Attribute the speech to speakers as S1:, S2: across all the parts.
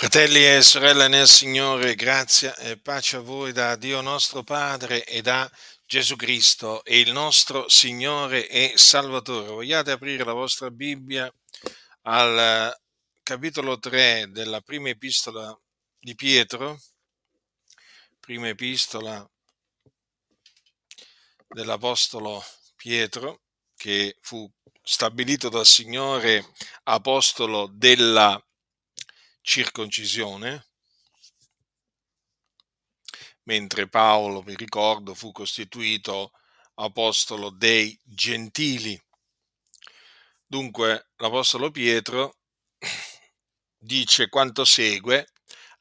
S1: Fratelli e sorelle nel Signore, grazia e pace a voi da Dio nostro Padre e da Gesù Cristo, il nostro Signore e Salvatore. Vogliate aprire la vostra Bibbia al capitolo 3 della prima epistola di Pietro, prima epistola dell'Apostolo Pietro, che fu stabilito dal Signore apostolo della circoncisione, mentre Paolo, vi ricordo, fu costituito apostolo dei gentili. Dunque l'apostolo Pietro dice quanto segue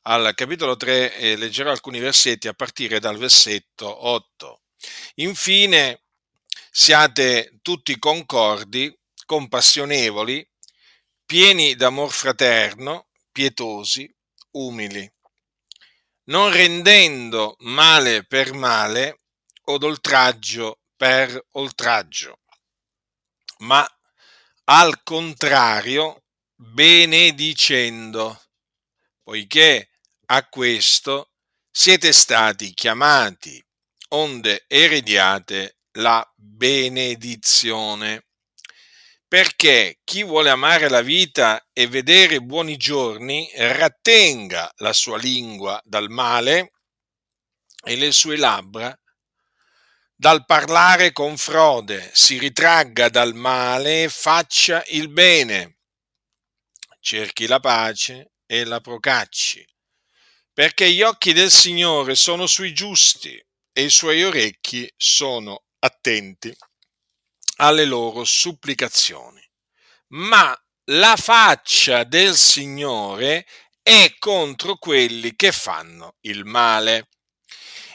S1: al capitolo 3 e leggerò alcuni versetti a partire dal versetto 8. Infine siate tutti concordi, compassionevoli, pieni d'amor fraterno, pietosi, umili, non rendendo male per male od oltraggio per oltraggio, ma al contrario benedicendo, poiché a questo siete stati chiamati, onde erediate la benedizione perché chi vuole amare la vita e vedere buoni giorni rattenga la sua lingua dal male e le sue labbra. Dal parlare con frode, si ritragga dal male e faccia il bene, cerchi la pace e la procacci, perché gli occhi del Signore sono sui giusti e i suoi orecchi sono attenti alle loro supplicazioni. Ma la faccia del Signore è contro quelli che fanno il male.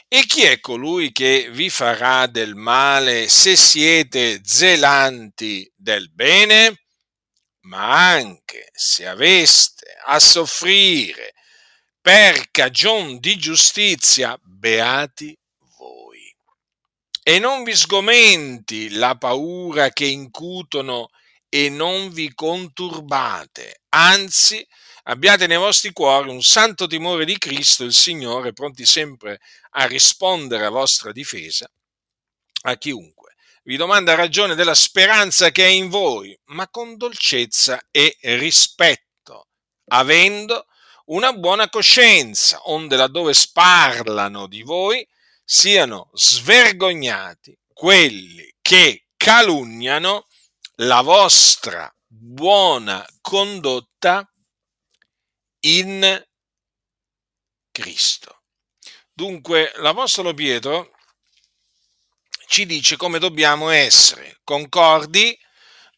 S1: E chi è colui che vi farà del male se siete zelanti del bene? Ma anche se aveste a soffrire per cagion di giustizia, beati e non vi sgomenti la paura che incutono e non vi conturbate, anzi abbiate nei vostri cuori un santo timore di Cristo il Signore, pronti sempre a rispondere a vostra difesa a chiunque. Vi domanda ragione della speranza che è in voi, ma con dolcezza e rispetto, avendo una buona coscienza, onde laddove sparlano di voi, siano svergognati quelli che calunniano la vostra buona condotta in Cristo. Dunque l'Apostolo Pietro ci dice come dobbiamo essere concordi,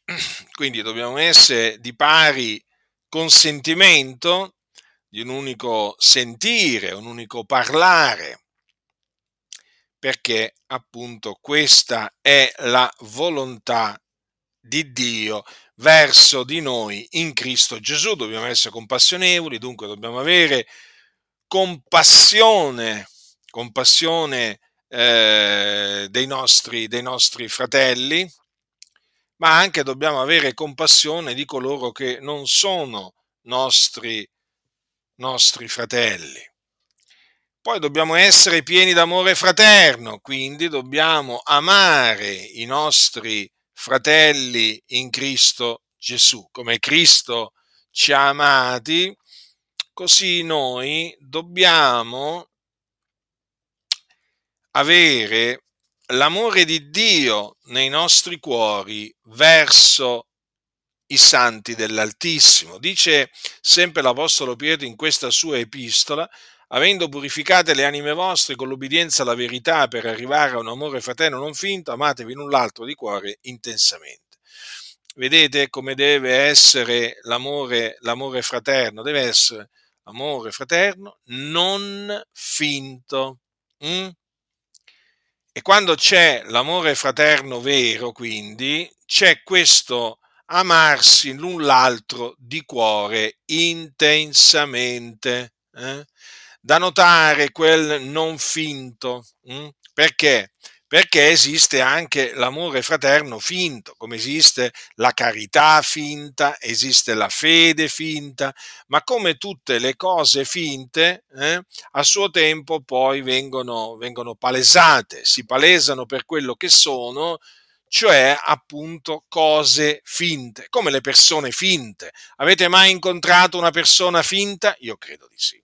S1: quindi dobbiamo essere di pari consentimento, di un unico sentire, un unico parlare, perché appunto questa è la volontà di Dio verso di noi in Cristo Gesù. Dobbiamo essere compassionevoli, dunque dobbiamo avere compassione, compassione eh, dei, nostri, dei nostri fratelli, ma anche dobbiamo avere compassione di coloro che non sono nostri, nostri fratelli. Poi dobbiamo essere pieni d'amore fraterno, quindi dobbiamo amare i nostri fratelli in Cristo Gesù. Come Cristo ci ha amati, così noi dobbiamo avere l'amore di Dio nei nostri cuori verso i santi dell'Altissimo. Dice sempre l'Apostolo Pietro in questa sua epistola, avendo purificate le anime vostre con l'obbedienza alla verità per arrivare a un amore fraterno non finto, amatevi l'un l'altro di cuore intensamente. Vedete come deve essere l'amore, l'amore fraterno? Deve essere amore fraterno non finto. Mm? E quando c'è l'amore fraterno vero, quindi, c'è questo amarsi l'un l'altro di cuore intensamente. Eh? Da notare quel non finto. Hm? Perché? perché esiste anche l'amore fraterno finto, come esiste la carità finta, esiste la fede finta, ma come tutte le cose finte, eh, a suo tempo poi vengono, vengono palesate, si palesano per quello che sono, cioè appunto cose finte, come le persone finte. Avete mai incontrato una persona finta? Io credo di sì.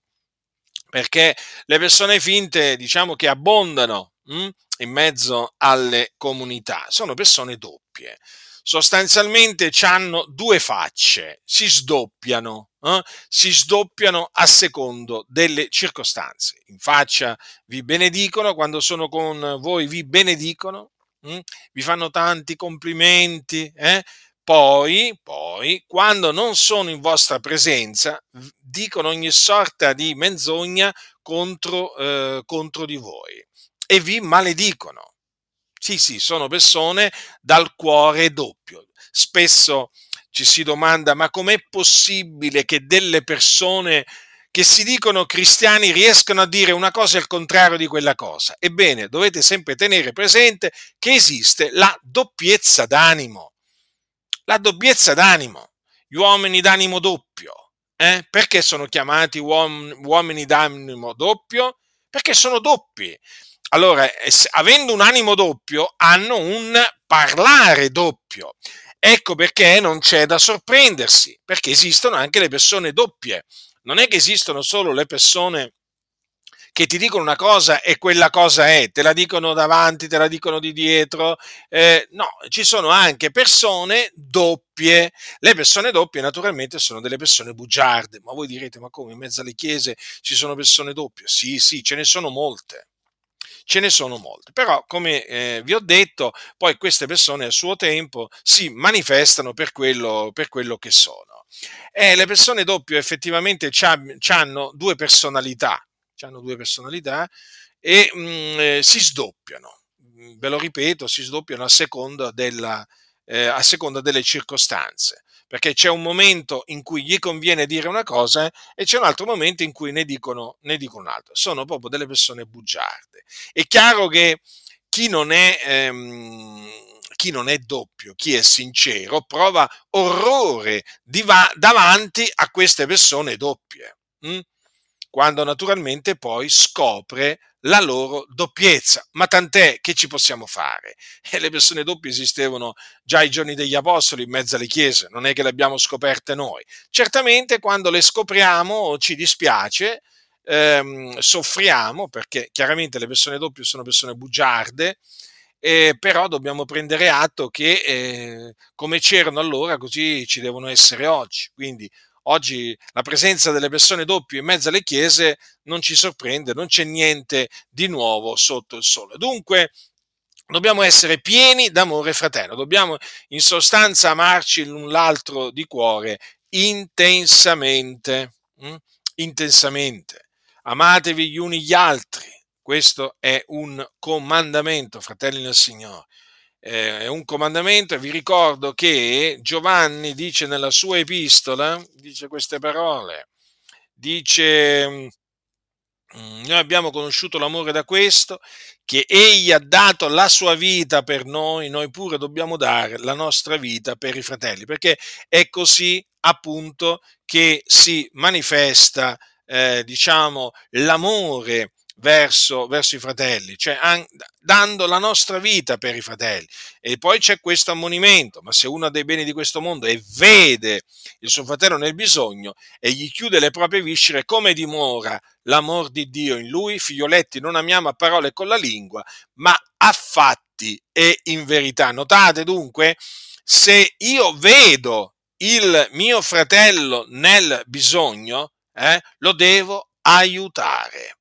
S1: Perché le persone finte, diciamo che abbondano hm, in mezzo alle comunità, sono persone doppie. Sostanzialmente hanno due facce, si sdoppiano, eh? si sdoppiano a secondo delle circostanze. In faccia vi benedicono, quando sono con voi vi benedicono, hm? vi fanno tanti complimenti, eh? Poi, poi, quando non sono in vostra presenza, dicono ogni sorta di menzogna contro, eh, contro di voi e vi maledicono. Sì, sì, sono persone dal cuore doppio. Spesso ci si domanda, ma com'è possibile che delle persone che si dicono cristiani riescano a dire una cosa e il contrario di quella cosa? Ebbene, dovete sempre tenere presente che esiste la doppiezza d'animo. La doppiezza d'animo, gli uomini d'animo doppio. Eh? Perché sono chiamati uom- uomini d'animo doppio? Perché sono doppi allora, avendo un animo doppio, hanno un parlare doppio. Ecco perché non c'è da sorprendersi, perché esistono anche le persone doppie. Non è che esistono solo le persone che ti dicono una cosa e quella cosa è, te la dicono davanti, te la dicono di dietro. Eh, no, ci sono anche persone doppie. Le persone doppie naturalmente sono delle persone bugiarde. Ma voi direte, ma come in mezzo alle chiese ci sono persone doppie? Sì, sì, ce ne sono molte ce ne sono molte. Però, come eh, vi ho detto, poi queste persone a suo tempo si manifestano per quello, per quello che sono. E le persone doppie effettivamente hanno due personalità, hanno due personalità e mh, mm, eh, si sdoppiano. Ve lo ripeto, si sdoppiano a seconda, della, eh, a seconda delle circostanze perché c'è un momento in cui gli conviene dire una cosa e c'è un altro momento in cui ne dicono, ne dicono un'altra. Sono proprio delle persone bugiarde. È chiaro che chi non è, ehm, chi non è doppio, chi è sincero, prova orrore diva- davanti a queste persone doppie. Hm? Quando naturalmente poi scopre la loro doppiezza. Ma tant'è che ci possiamo fare? E le persone doppie esistevano già ai giorni degli apostoli in mezzo alle chiese, non è che le abbiamo scoperte noi. Certamente quando le scopriamo ci dispiace, ehm, soffriamo, perché chiaramente le persone doppie sono persone bugiarde, eh, però dobbiamo prendere atto che eh, come c'erano allora, così ci devono essere oggi. Quindi Oggi la presenza delle persone doppie in mezzo alle chiese non ci sorprende, non c'è niente di nuovo sotto il sole. Dunque, dobbiamo essere pieni d'amore fraterno, dobbiamo in sostanza amarci l'un l'altro di cuore intensamente, hm? intensamente. Amatevi gli uni gli altri, questo è un comandamento, fratelli del Signore è un comandamento e vi ricordo che Giovanni dice nella sua epistola, dice queste parole, dice mm, noi abbiamo conosciuto l'amore da questo, che egli ha dato la sua vita per noi, noi pure dobbiamo dare la nostra vita per i fratelli, perché è così appunto che si manifesta, eh, diciamo, l'amore verso, verso i fratelli, cioè an- dando la nostra vita per i fratelli. E poi c'è questo ammonimento, ma se uno ha dei beni di questo mondo e vede il suo fratello nel bisogno e gli chiude le proprie viscere, come dimora l'amor di Dio in lui? Figlioletti, non amiamo a parole con la lingua, ma a fatti e in verità. Notate dunque, se io vedo il mio fratello nel bisogno, eh, lo devo aiutare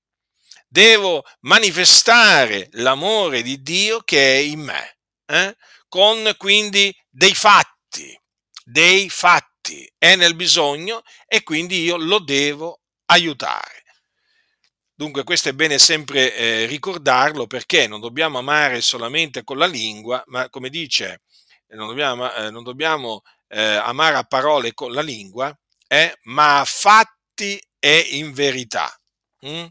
S1: devo manifestare l'amore di Dio che è in me, eh? con quindi dei fatti, dei fatti, è nel bisogno e quindi io lo devo aiutare. Dunque questo è bene sempre eh, ricordarlo perché non dobbiamo amare solamente con la lingua, ma come dice, non dobbiamo, eh, non dobbiamo eh, amare a parole con la lingua, eh, ma a fatti e in verità. Mm?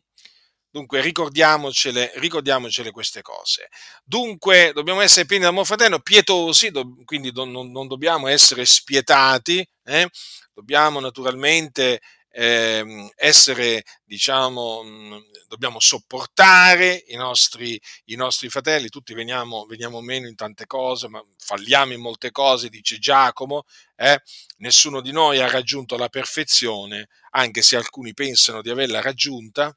S1: Dunque ricordiamocele, ricordiamocele queste cose. Dunque dobbiamo essere pieni d'amore fraterno, pietosi, do, quindi do, non, non, dobbiamo essere spietati, eh? dobbiamo naturalmente eh, essere, diciamo, mh, dobbiamo sopportare i nostri, i nostri fratelli, tutti veniamo, veniamo, meno in tante cose, ma falliamo in molte cose, dice Giacomo, eh? nessuno di noi ha raggiunto la perfezione, anche se alcuni pensano di averla raggiunta,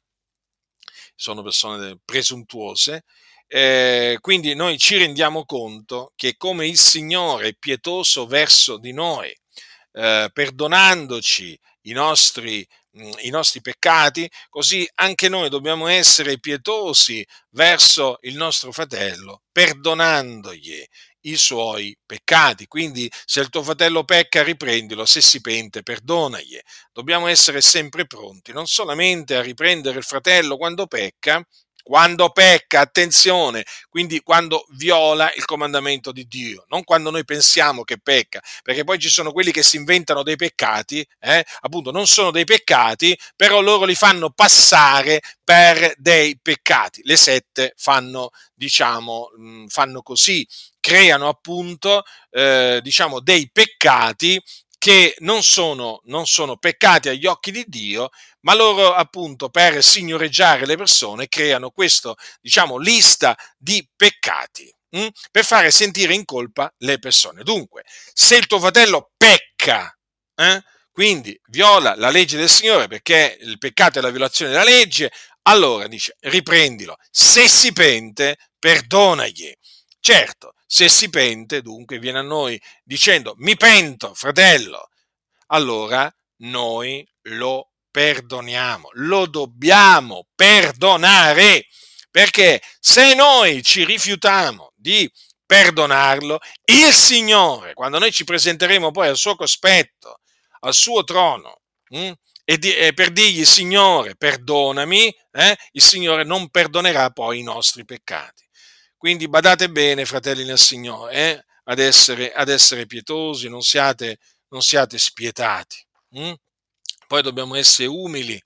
S1: sono persone presuntuose, eh, quindi noi ci rendiamo conto che come il Signore è pietoso verso di noi, eh, perdonandoci i nostri, mh, i nostri peccati, così anche noi dobbiamo essere pietosi verso il nostro fratello, perdonandogli i suoi peccati. Quindi se il tuo fratello pecca, riprendilo, se si pente, perdonagli. Dobbiamo essere sempre pronti, non solamente a riprendere il fratello quando pecca, quando pecca, attenzione, quindi quando viola il comandamento di Dio, non quando noi pensiamo che pecca, perché poi ci sono quelli che si inventano dei peccati, eh? appunto non sono dei peccati, però loro li fanno passare per dei peccati. Le sette fanno, diciamo, fanno così, creano appunto, eh, diciamo, dei peccati che non sono, non sono peccati agli occhi di Dio, ma loro appunto per signoreggiare le persone creano questa, diciamo, lista di peccati hm? per fare sentire in colpa le persone. Dunque, se il tuo fratello pecca, eh, quindi viola la legge del Signore perché il peccato è la violazione della legge, allora dice riprendilo. Se si pente, perdonagli. Certo, se si pente, dunque viene a noi dicendo mi pento, fratello, allora noi lo perdoniamo, lo dobbiamo perdonare, perché se noi ci rifiutiamo di perdonarlo, il Signore, quando noi ci presenteremo poi al suo cospetto, al suo trono, hm, e, per dirgli Signore, perdonami, eh, il Signore non perdonerà poi i nostri peccati. Quindi badate bene, fratelli nel Signore, eh, ad, essere, ad, essere, pietosi, non siate, non siate spietati. Hm? Poi dobbiamo essere umili,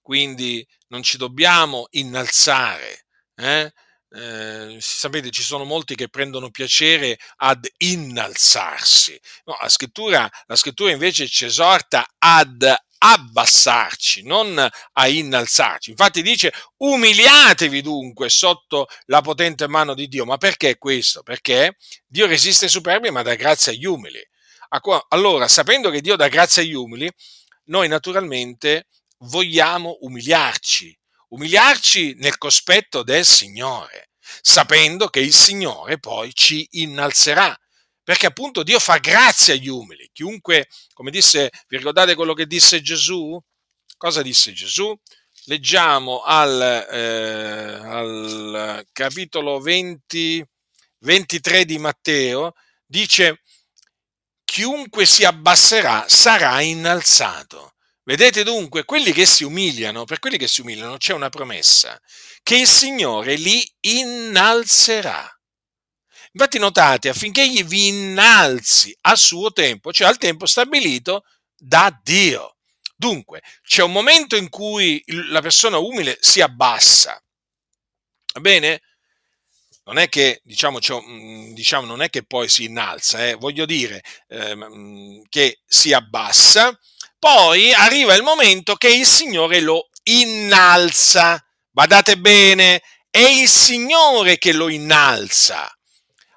S1: quindi non ci dobbiamo innalzare. Eh? Eh, sapete, ci sono molti che prendono piacere ad innalzarsi. No, la, scrittura, la scrittura invece ci esorta ad abbassarci, non a innalzarci. Infatti dice umiliatevi dunque sotto la potente mano di Dio. Ma perché questo? Perché Dio resiste ai superbi ma dà grazia agli umili. Allora, sapendo che Dio dà grazia agli umili, noi naturalmente vogliamo umiliarci, umiliarci nel cospetto del Signore, sapendo che il Signore poi ci innalzerà perché appunto Dio fa grazia agli umili. Chiunque, come disse, vi ricordate quello che disse Gesù? Cosa disse Gesù? Leggiamo al, eh, al capitolo 20, 23 di Matteo, dice, chiunque si abbasserà sarà innalzato. Vedete dunque, quelli che si umiliano, per quelli che si umiliano c'è una promessa, che il Signore li innalzerà. Infatti notate, affinché egli vi innalzi a suo tempo, cioè al tempo stabilito da Dio. Dunque, c'è un momento in cui la persona umile si abbassa. Va bene? Non è che, diciamo, diciamo non è che poi si innalza, eh, voglio dire eh, che si abbassa, poi arriva il momento che il Signore lo innalza. Badate bene, è il Signore che lo innalza.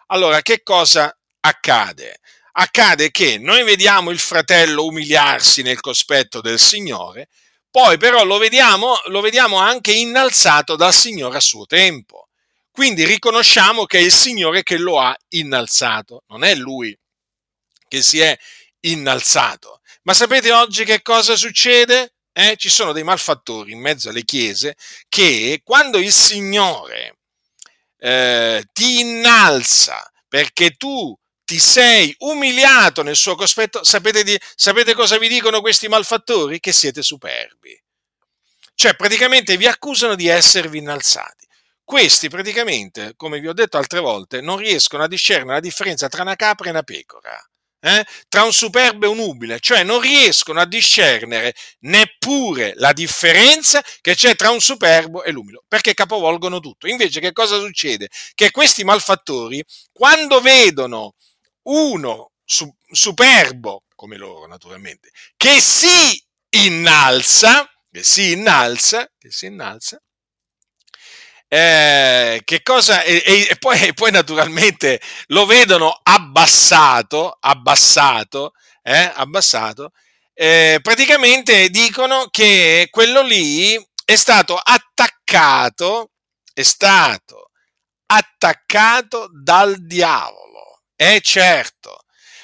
S1: Allora, che cosa accade? Accade che noi vediamo il fratello umiliarsi nel cospetto del Signore, poi però lo vediamo, lo vediamo anche innalzato dal Signore a suo tempo. Quindi riconosciamo che è il Signore che lo ha innalzato, non è lui che si è innalzato. Ma sapete oggi che cosa succede? Eh, ci sono dei malfattori in mezzo alle chiese che quando il Signore eh, ti innalza perché tu ti sei umiliato nel suo cospetto, sapete, di, sapete cosa vi dicono questi malfattori? Che siete superbi. Cioè praticamente vi accusano di esservi innalzati. Questi praticamente, come vi ho detto altre volte, non riescono a discernere la differenza tra una capra e una pecora. Eh, tra un superbo e un umile, cioè non riescono a discernere neppure la differenza che c'è tra un superbo e l'umile, perché capovolgono tutto. Invece che cosa succede? Che questi malfattori, quando vedono uno su, superbo, come loro naturalmente, che si innalza, che si innalza, che si innalza, eh, che cosa, e, e, poi, e, poi, naturalmente lo vedono abbassato, abbassato, eh, abbassato, eh, praticamente dicono che quello lì è stato attaccato, è stato attaccato dal diavolo, è certo,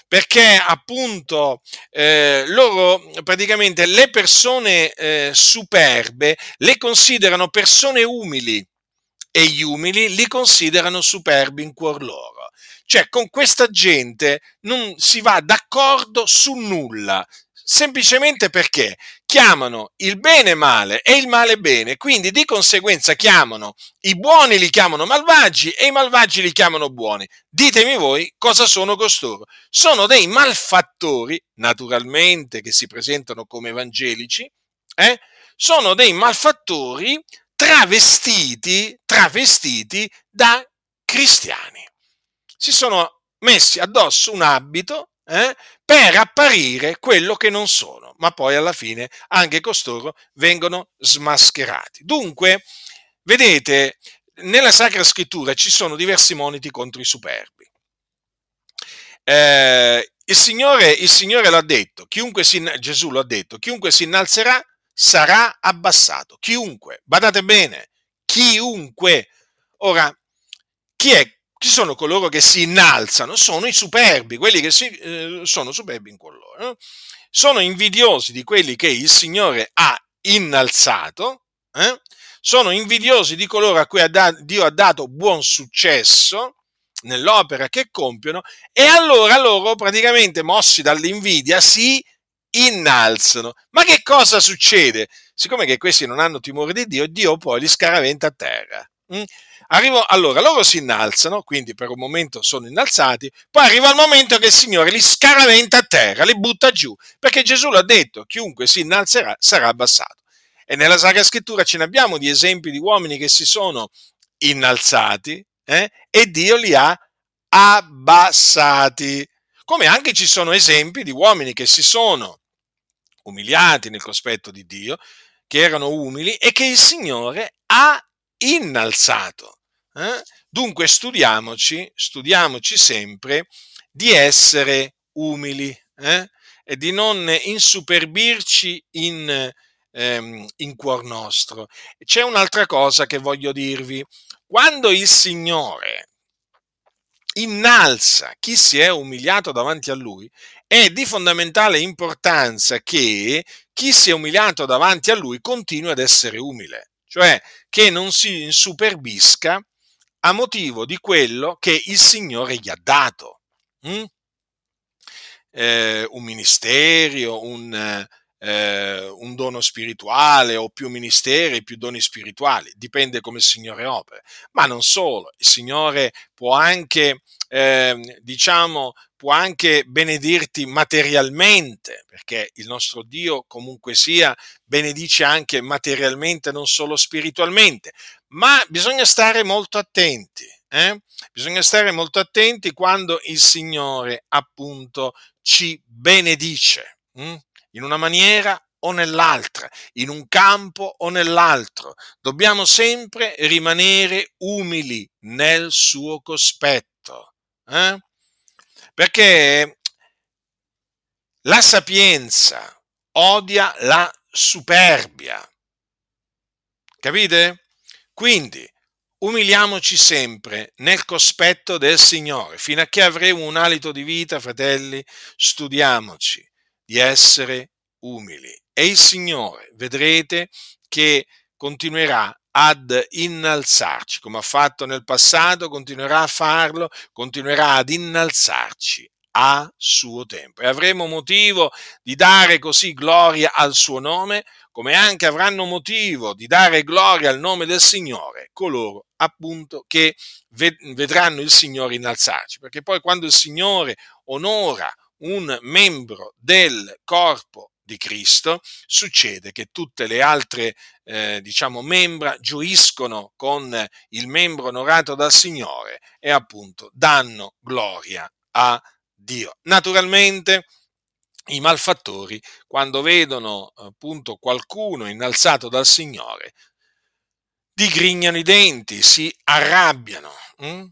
S1: perché appunto eh, loro praticamente le persone eh, superbe le considerano persone umili e gli umili li considerano superbi in cuor loro. Cioè con questa gente non si va d'accordo su nulla, semplicemente perché chiamano il bene male e il male bene, quindi di conseguenza chiamano i buoni li chiamano malvagi e i malvagi li chiamano buoni. Ditemi voi cosa sono costoro. Sono dei malfattori, naturalmente, che si presentano come evangelici, eh? sono dei malfattori travestiti, travestiti da cristiani. Si sono messi addosso un abito eh, per apparire quello che non sono, ma poi alla fine anche costoro vengono smascherati. Dunque, vedete, nella Sacra Scrittura ci sono diversi moniti contro i superbi. Eh, il, Signore, il Signore l'ha detto, chiunque si, Gesù l'ha detto, chiunque si innalzerà sarà abbassato. Chiunque, badate bene, chiunque. Ora, chi è? Chi sono coloro che si innalzano? Sono i superbi, quelli che si, eh, sono superbi in cuor loro. Eh? Sono invidiosi di quelli che il Signore ha innalzato, eh? sono invidiosi di coloro a cui Dio ha dato buon successo nell'opera che compiono e allora loro praticamente mossi dall'invidia si innalzano. Ma che cosa succede? Siccome che questi non hanno timore di Dio, Dio poi li scaraventa a terra. Mm? Arrivo, allora, loro si innalzano, quindi per un momento sono innalzati, poi arriva il momento che il Signore li scaraventa a terra, li butta giù, perché Gesù l'ha detto, chiunque si innalzerà sarà abbassato. E nella Sacra Scrittura ce ne abbiamo di esempi di uomini che si sono innalzati eh, e Dio li ha abbassati. Come anche ci sono esempi di uomini che si sono umiliati nel cospetto di Dio, che erano umili e che il Signore ha innalzato. Eh? Dunque studiamoci, studiamoci sempre di essere umili eh? e di non insuperbirci in, ehm, in cuor nostro. C'è un'altra cosa che voglio dirvi. Quando il Signore innalza chi si è umiliato davanti a lui, è di fondamentale importanza che chi si è umiliato davanti a lui continui ad essere umile, cioè che non si insuperbisca a motivo di quello che il Signore gli ha dato. Mm? Eh, un ministero, un, eh, un dono spirituale o più ministeri, più doni spirituali, dipende come il Signore opera. Ma non solo, il Signore può anche, eh, diciamo, può anche benedirti materialmente, perché il nostro Dio comunque sia benedice anche materialmente, non solo spiritualmente, ma bisogna stare molto attenti. Eh? Bisogna stare molto attenti quando il Signore appunto ci benedice. Hm? In una maniera o nell'altra, in un campo o nell'altro. Dobbiamo sempre rimanere umili nel suo cospetto. Eh? Perché la sapienza odia la superbia. Capite? Quindi umiliamoci sempre nel cospetto del Signore. Fino a che avremo un alito di vita, fratelli, studiamoci di essere umili. E il Signore, vedrete, che continuerà ad innalzarci, come ha fatto nel passato, continuerà a farlo, continuerà ad innalzarci a suo tempo. E avremo motivo di dare così gloria al suo nome, come anche avranno motivo di dare gloria al nome del Signore, coloro appunto che vedranno il Signore innalzarci, perché poi quando il Signore onora un membro del corpo di Cristo, succede che tutte le altre, eh, diciamo, membra gioiscono con il membro onorato dal Signore e appunto danno gloria a Dio. Naturalmente, i malfattori, quando vedono appunto qualcuno innalzato dal Signore, digrignano i denti, si arrabbiano. Hm?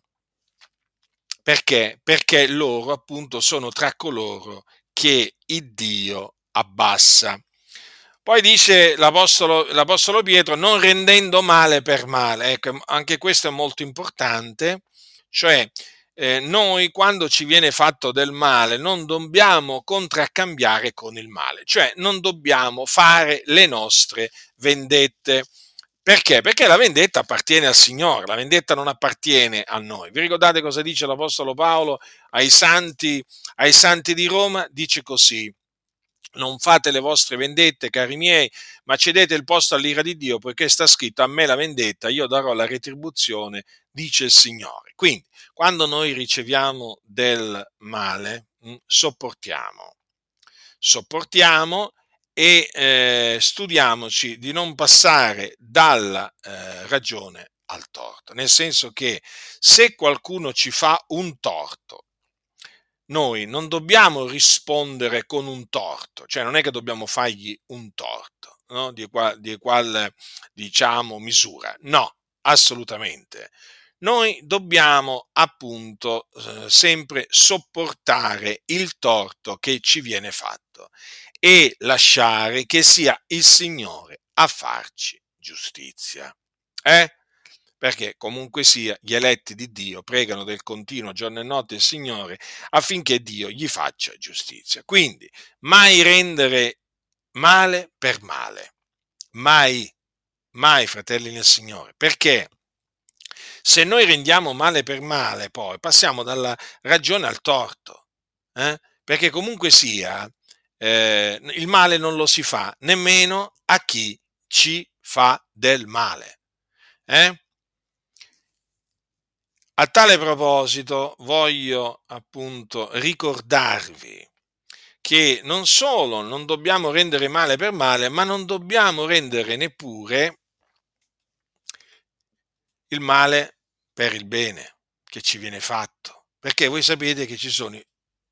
S1: Perché? Perché loro appunto sono tra coloro che il Dio abbassa. Poi dice l'Apostolo, l'Apostolo Pietro, non rendendo male per male. Ecco, anche questo è molto importante, cioè eh, noi quando ci viene fatto del male non dobbiamo contraccambiare con il male, cioè non dobbiamo fare le nostre vendette. Perché? Perché la vendetta appartiene al Signore, la vendetta non appartiene a noi. Vi ricordate cosa dice l'Apostolo Paolo ai santi, ai santi di Roma? Dice così, non fate le vostre vendette, cari miei, ma cedete il posto all'ira di Dio, poiché sta scritto a me la vendetta, io darò la retribuzione, dice il Signore. Quindi, quando noi riceviamo del male, mm, sopportiamo. Sopportiamo e eh, studiamoci di non passare dalla eh, ragione al torto, nel senso che se qualcuno ci fa un torto noi non dobbiamo rispondere con un torto, cioè non è che dobbiamo fargli un torto, no? di, qual, di qual diciamo misura, no, assolutamente. Noi dobbiamo appunto eh, sempre sopportare il torto che ci viene fatto e lasciare che sia il Signore a farci giustizia. Eh? perché comunque sia gli eletti di Dio pregano del continuo giorno e notte il Signore affinché Dio gli faccia giustizia. Quindi mai rendere male per male, mai, mai fratelli nel Signore, perché se noi rendiamo male per male poi passiamo dalla ragione al torto, eh? perché comunque sia eh, il male non lo si fa nemmeno a chi ci fa del male. Eh? A tale proposito voglio appunto ricordarvi che non solo non dobbiamo rendere male per male, ma non dobbiamo rendere neppure il male per il bene che ci viene fatto. Perché voi sapete che ci sono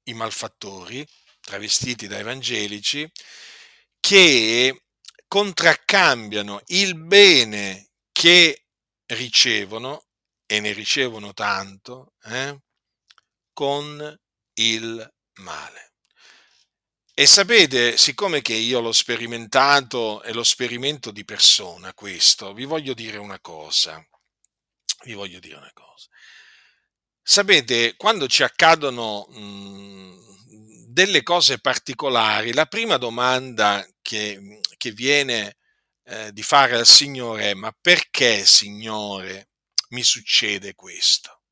S1: i malfattori, travestiti da evangelici, che contraccambiano il bene che ricevono e ne ricevono tanto, eh, con il male. E sapete, siccome che io l'ho sperimentato e lo sperimento di persona questo, vi voglio dire una cosa. Vi voglio dire una cosa. Sapete, quando ci accadono mh, delle cose particolari, la prima domanda che, che viene eh, di fare al Signore è ma perché Signore mi succede questo?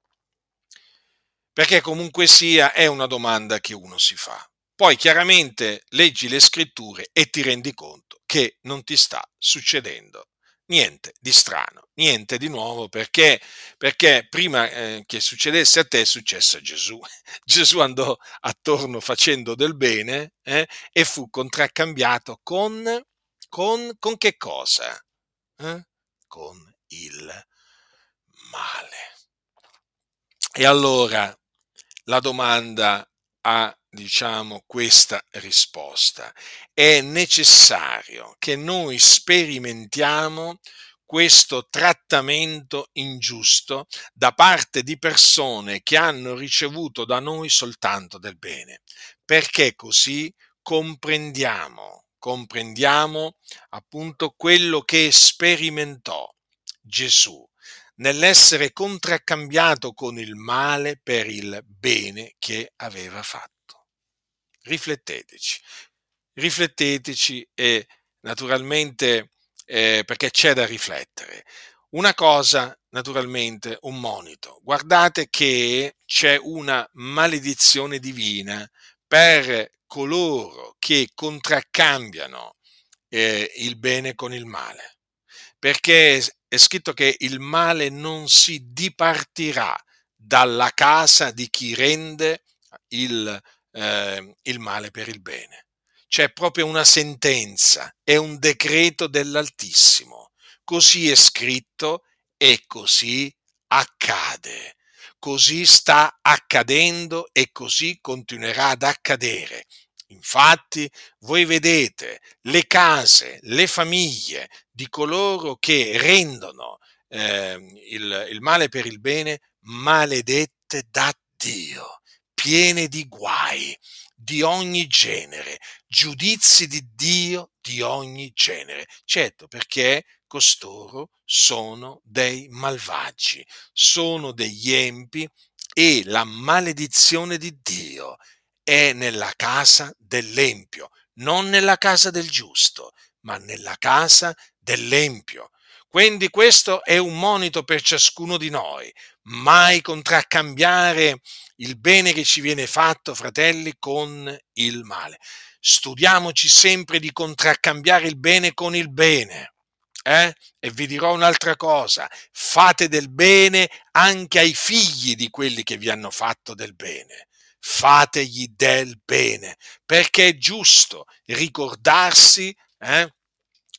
S1: Perché comunque sia è una domanda che uno si fa. Poi chiaramente leggi le scritture e ti rendi conto che non ti sta succedendo niente di strano, niente di nuovo, perché, perché prima eh, che succedesse a te è successo a Gesù. Gesù andò attorno facendo del bene eh, e fu contraccambiato con, con, con che cosa? Eh? Con il male. E allora la domanda ha, diciamo, questa risposta. È necessario che noi sperimentiamo questo trattamento ingiusto da parte di persone che hanno ricevuto da noi soltanto del bene, perché così comprendiamo, comprendiamo appunto quello che sperimentò Gesù nell'essere contraccambiato con il male per il bene che aveva fatto. Rifletteteci, rifletteteci e naturalmente eh, perché c'è da riflettere. Una cosa, naturalmente, un monito. Guardate che c'è una maledizione divina per coloro che contraccambiano eh, il bene con il male. Perché è scritto che il male non si dipartirà dalla casa di chi rende il, eh, il male per il bene. C'è proprio una sentenza, è un decreto dell'Altissimo. Così è scritto e così accade. Così sta accadendo e così continuerà ad accadere. Infatti, voi vedete le case, le famiglie di coloro che rendono eh, il, il male per il bene maledette da Dio, piene di guai di ogni genere, giudizi di Dio di ogni genere. Certo, perché costoro sono dei malvagi, sono degli empi e la maledizione di Dio è nella casa dell'empio, non nella casa del giusto, ma nella casa dell'empio. Quindi questo è un monito per ciascuno di noi, mai contraccambiare il bene che ci viene fatto, fratelli, con il male. Studiamoci sempre di contraccambiare il bene con il bene. Eh? E vi dirò un'altra cosa, fate del bene anche ai figli di quelli che vi hanno fatto del bene. Fategli del bene, perché è giusto ricordarsi eh,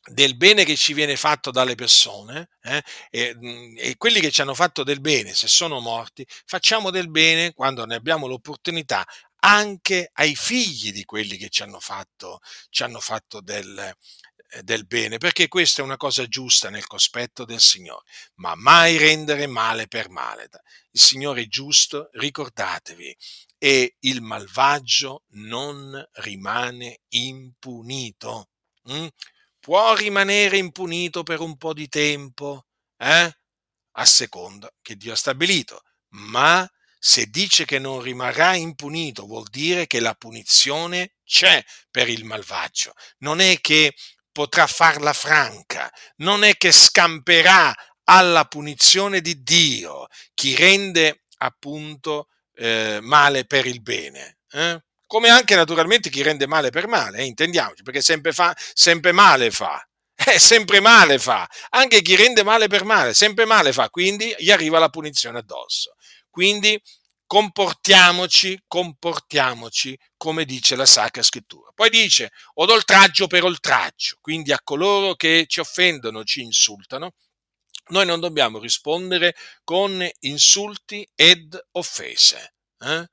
S1: del bene che ci viene fatto dalle persone eh, e, e, quelli che ci hanno fatto del bene, se sono morti, facciamo del bene quando ne abbiamo l'opportunità anche ai figli di quelli che ci hanno fatto, ci hanno fatto del, eh, del bene, perché questa è una cosa giusta nel cospetto del Signore, ma mai rendere male per male. Il Signore è giusto, ricordatevi, e il malvagio non rimane impunito. Mm? può rimanere impunito per un po' di tempo, eh? a seconda che Dio ha stabilito, ma se dice che non rimarrà impunito vuol dire che la punizione c'è per il malvagio, non è che potrà farla franca, non è che scamperà alla punizione di Dio chi rende appunto eh, male per il bene. Eh? come anche naturalmente chi rende male per male, eh, intendiamoci, perché sempre, fa, sempre male fa. Eh, sempre male fa, anche chi rende male per male, sempre male fa, quindi gli arriva la punizione addosso. Quindi comportiamoci, comportiamoci come dice la Sacra Scrittura. Poi dice, od oltraggio per oltraggio, quindi a coloro che ci offendono, ci insultano, noi non dobbiamo rispondere con insulti ed offese. Eh?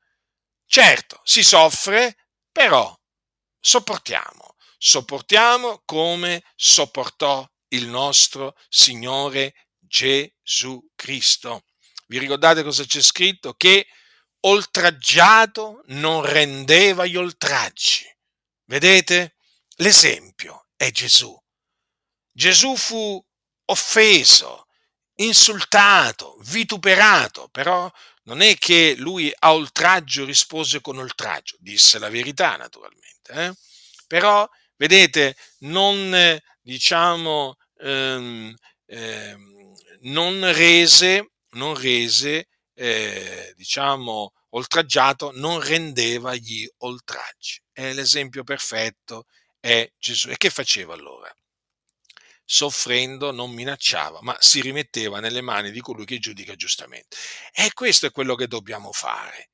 S1: Certo, si soffre, però sopportiamo, sopportiamo come sopportò il nostro Signore Gesù Cristo. Vi ricordate cosa c'è scritto? Che oltraggiato non rendeva gli oltraggi. Vedete? L'esempio è Gesù. Gesù fu offeso, insultato, vituperato, però non è che lui a oltraggio rispose con oltraggio, disse la verità naturalmente, eh? però vedete, non diciamo, ehm, ehm, non rese, non rese eh, diciamo, oltraggiato, non rendeva gli oltraggi. È l'esempio perfetto, è Gesù. E che faceva allora? soffrendo non minacciava, ma si rimetteva nelle mani di colui che giudica giustamente. E questo è quello che dobbiamo fare.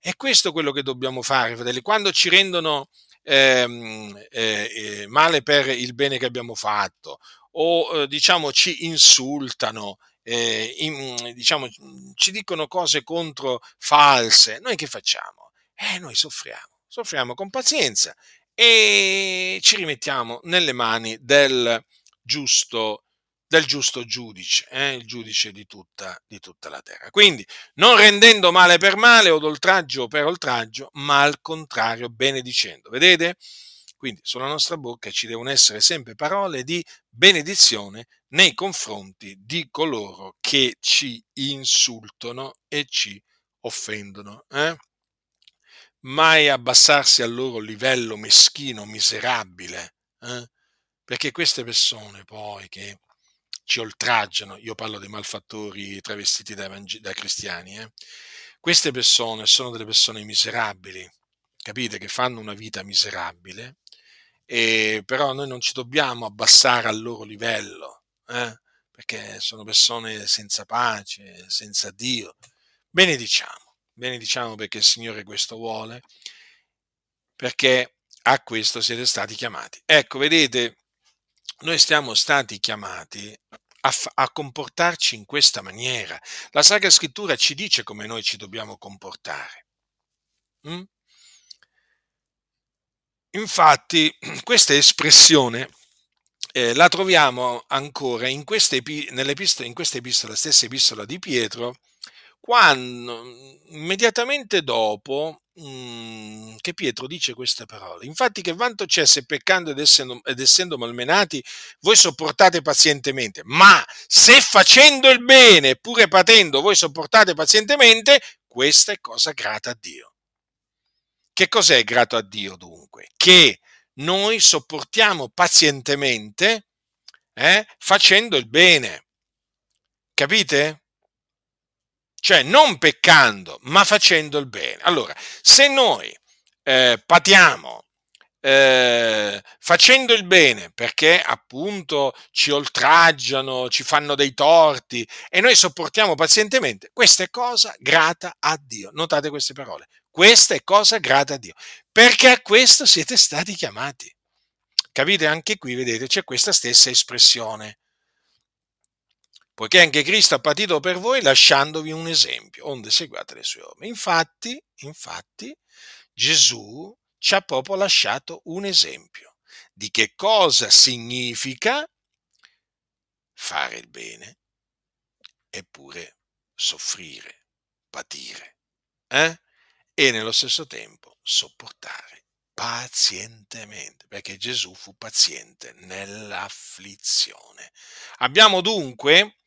S1: E questo è quello che dobbiamo fare, fratelli. Quando ci rendono ehm, eh, eh, male per il bene che abbiamo fatto, o eh, diciamo ci insultano, eh, in, diciamo, ci dicono cose contro false, noi che facciamo? Eh, noi soffriamo, soffriamo con pazienza e ci rimettiamo nelle mani del, giusto, del giusto giudice, eh, il giudice di tutta, di tutta la terra. Quindi non rendendo male per male o d'oltraggio per oltraggio, ma al contrario benedicendo. Vedete? Quindi sulla nostra bocca ci devono essere sempre parole di benedizione nei confronti di coloro che ci insultano e ci offendono. Eh? Mai abbassarsi al loro livello meschino, miserabile. Eh? Perché queste persone poi che ci oltraggiano, io parlo dei malfattori travestiti da, evang- da cristiani, eh? queste persone sono delle persone miserabili, capite, che fanno una vita miserabile, però noi non ci dobbiamo abbassare al loro livello, eh? perché sono persone senza pace, senza Dio. Benediciamo, benediciamo perché il Signore questo vuole perché a questo siete stati chiamati. Ecco, vedete, noi siamo stati chiamati a, f- a, comportarci in questa maniera. La Sacra Scrittura ci dice come noi ci dobbiamo comportare. Mm? Infatti, questa espressione eh, la troviamo ancora in questa, epi- in questa epistola, la stessa epistola di Pietro, quando immediatamente dopo mm, che Pietro dice queste parole. Infatti che vanto c'è se peccando ed essendo, ed essendo malmenati voi sopportate pazientemente, ma se facendo il bene pure patendo voi sopportate pazientemente, questa è cosa grata a Dio. Che cos'è grato a Dio dunque? Che noi sopportiamo pazientemente eh, facendo il bene. Capite? Cioè non peccando, ma facendo il bene. Allora, se noi eh, patiamo eh, facendo il bene perché appunto ci oltraggiano, ci fanno dei torti e noi sopportiamo pazientemente, questa è cosa grata a Dio. Notate queste parole. Questa è cosa grata a Dio, perché a questo siete stati chiamati. Capite? Anche qui, vedete, c'è questa stessa espressione poiché anche Cristo ha patito per voi lasciandovi un esempio, onde seguate le sue opere. Infatti, infatti, Gesù ci ha proprio lasciato un esempio di che cosa significa fare il bene eppure soffrire, patire eh? E nello stesso tempo sopportare pazientemente, perché Gesù fu paziente nell'afflizione. Abbiamo dunque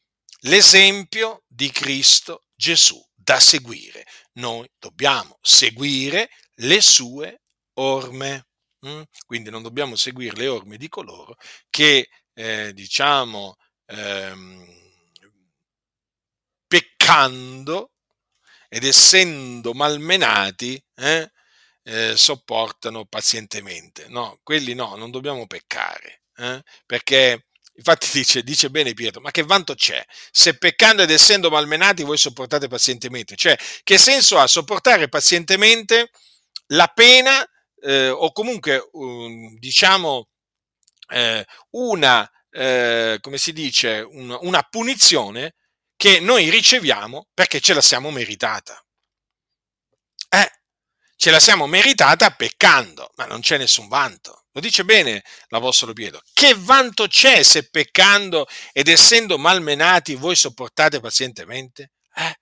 S1: l'esempio di Cristo Gesù da seguire. Noi dobbiamo seguire le sue orme. Mm? Quindi non dobbiamo seguire le orme di coloro che, eh, diciamo, ehm, peccando ed essendo malmenati, eh, eh, sopportano pazientemente. No, quelli no, non dobbiamo peccare, eh, perché Infatti dice, dice, bene Pietro, ma che vanto c'è? Se peccando ed essendo malmenati voi sopportate pazientemente. Cioè, che senso ha sopportare pazientemente la pena eh, o comunque, um, diciamo, eh, una, eh, come si dice, una, una punizione che noi riceviamo perché ce la siamo meritata. Eh, ce la siamo meritata peccando, ma non c'è nessun vanto. Lo dice bene l'Apostolo Pietro. Che vanto c'è se peccando ed essendo malmenati voi sopportate pazientemente? Eh,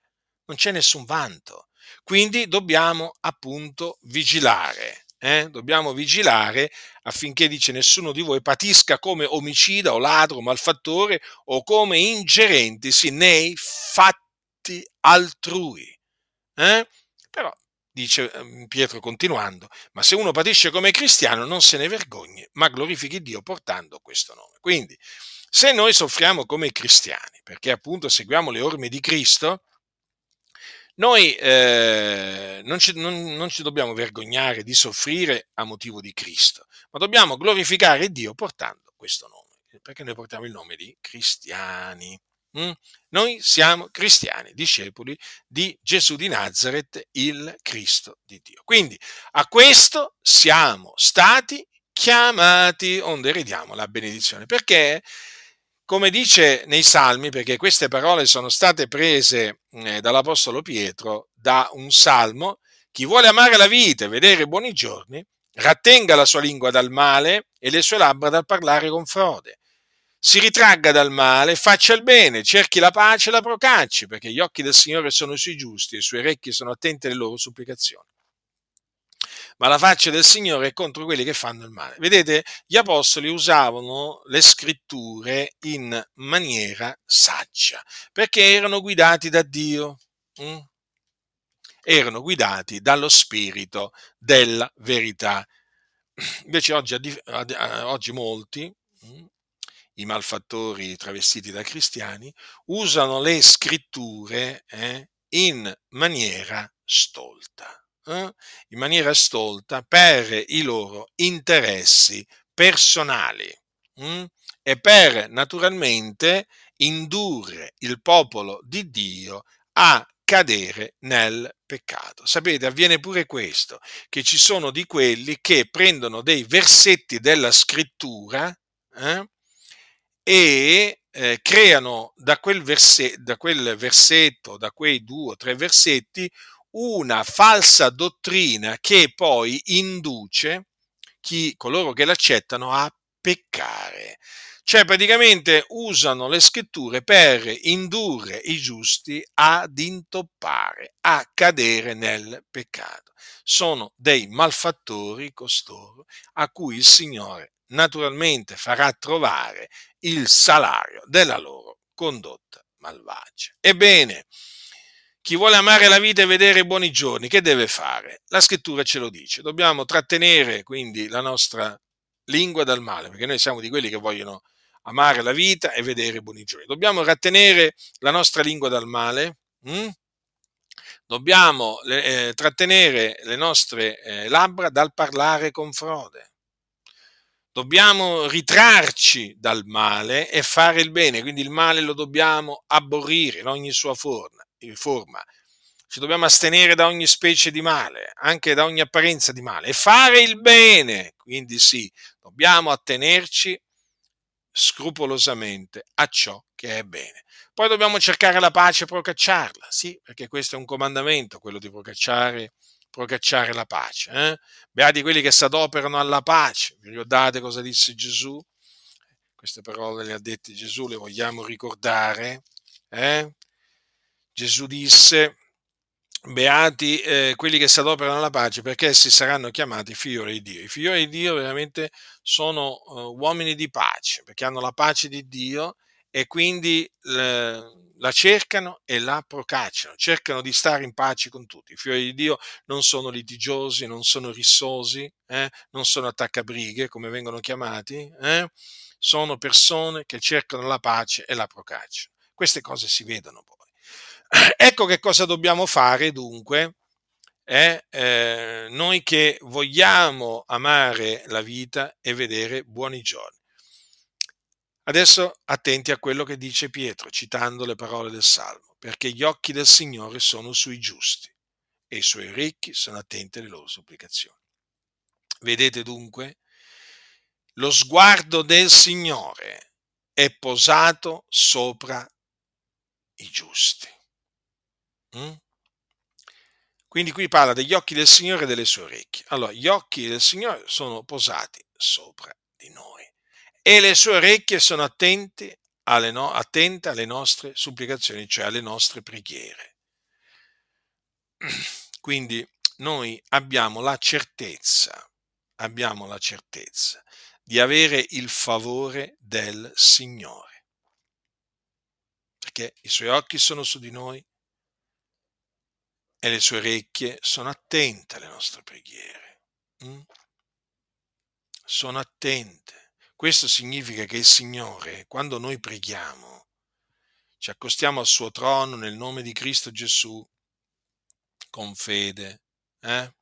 S1: non c'è nessun vanto. Quindi dobbiamo appunto vigilare. Eh? Dobbiamo vigilare affinché, dice, nessuno di voi patisca come omicida o ladro, malfattore o come ingerentisi nei fatti altrui. Eh? Però dice ehm, Pietro continuando, ma se uno patisce come cristiano non se ne vergogni, ma glorifichi Dio portando questo nome. Quindi, se noi soffriamo come cristiani, perché appunto seguiamo le orme di Cristo, noi eh, non, ci, non, non ci dobbiamo vergognare di soffrire a motivo di Cristo, ma dobbiamo glorificare Dio portando questo nome, perché noi portiamo il nome di cristiani. Mm? Noi siamo cristiani, discepoli di Gesù di Nazareth, il Cristo di Dio. Quindi a questo siamo stati chiamati, onde erediamo la benedizione. Perché, come dice nei Salmi, perché queste parole sono state prese eh, dall'Apostolo Pietro da un salmo, chi vuole amare la vita e vedere buoni giorni, rattenga la sua lingua dal male e le sue labbra dal parlare con frode si ritragga dal male, faccia il bene, cerchi la pace e la procacci, perché gli occhi del Signore sono sui giusti e i suoi orecchi sono attenti alle loro supplicazioni. Ma la faccia del Signore è contro quelli che fanno il male. Vedete, gli apostoli usavano le scritture in maniera saggia, perché erano guidati da Dio. Mm? Erano guidati dallo spirito della verità. Invece oggi, oggi molti mm, i malfattori travestiti da cristiani, usano le scritture eh, in maniera stolta, in maniera stolta per i loro interessi personali hm, e per naturalmente indurre il popolo di Dio a cadere nel peccato. Sapete, avviene pure questo, che ci sono di quelli che prendono dei versetti della scrittura eh, e eh, creano da quel, verse, da quel versetto, da quei due o tre versetti, una falsa dottrina che poi induce chi, coloro che l'accettano a peccare. Cioè praticamente usano le scritture per indurre i giusti ad intoppare, a cadere nel peccato. Sono dei malfattori costoro a cui il Signore naturalmente farà trovare il salario della loro condotta malvagia. Ebbene, chi vuole amare la vita e vedere i buoni giorni, che deve fare? La scrittura ce lo dice. Dobbiamo trattenere quindi la nostra lingua dal male, perché noi siamo di quelli che vogliono amare la vita e vedere i buoni giorni. Dobbiamo rattenere la nostra lingua dal male, hm? dobbiamo eh, trattenere le nostre eh, labbra dal parlare con frode. Dobbiamo ritrarci dal male e fare il bene, quindi il male lo dobbiamo aborrire in ogni sua forma. Forma. Ci dobbiamo astenere da ogni specie di male, anche da ogni apparenza di male, e fare il bene. Quindi sì, dobbiamo attenerci scrupolosamente a ciò che è bene. Poi dobbiamo cercare la pace e procacciarla, sì, perché questo è un comandamento, quello di procacciare, procacciare la pace. Eh? Beati quelli che si adoperano alla pace. Vi ricordate cosa disse Gesù? Queste parole le ha dette Gesù, le vogliamo ricordare. Eh? Gesù disse, beati eh, quelli che si adoperano alla pace perché essi saranno chiamati figlioli di Dio. I figlioli di Dio veramente sono uh, uomini di pace perché hanno la pace di Dio e quindi le, la cercano e la procacciano, cercano di stare in pace con tutti. I figli di Dio non sono litigiosi, non sono rissosi, eh, non sono attaccabrighe come vengono chiamati, eh, sono persone che cercano la pace e la procacciano. Queste cose si vedono poi. Ecco che cosa dobbiamo fare dunque, eh, eh, noi che vogliamo amare la vita e vedere buoni giorni. Adesso attenti a quello che dice Pietro, citando le parole del Salmo, perché gli occhi del Signore sono sui giusti e i suoi orecchi sono attenti alle loro supplicazioni. Vedete dunque, lo sguardo del Signore è posato sopra i giusti. Mm? Quindi qui parla degli occhi del Signore e delle sue orecchie. Allora, gli occhi del Signore sono posati sopra di noi e le sue orecchie sono attenti alle no, attente alle nostre supplicazioni, cioè alle nostre preghiere. Quindi noi abbiamo la certezza, abbiamo la certezza di avere il favore del Signore, perché i suoi occhi sono su di noi e le sue orecchie sono attente alle nostre preghiere. Mm? Sono attente. Questo significa che il Signore, quando noi preghiamo, ci accostiamo al suo trono nel nome di Cristo Gesù, con fede, eh?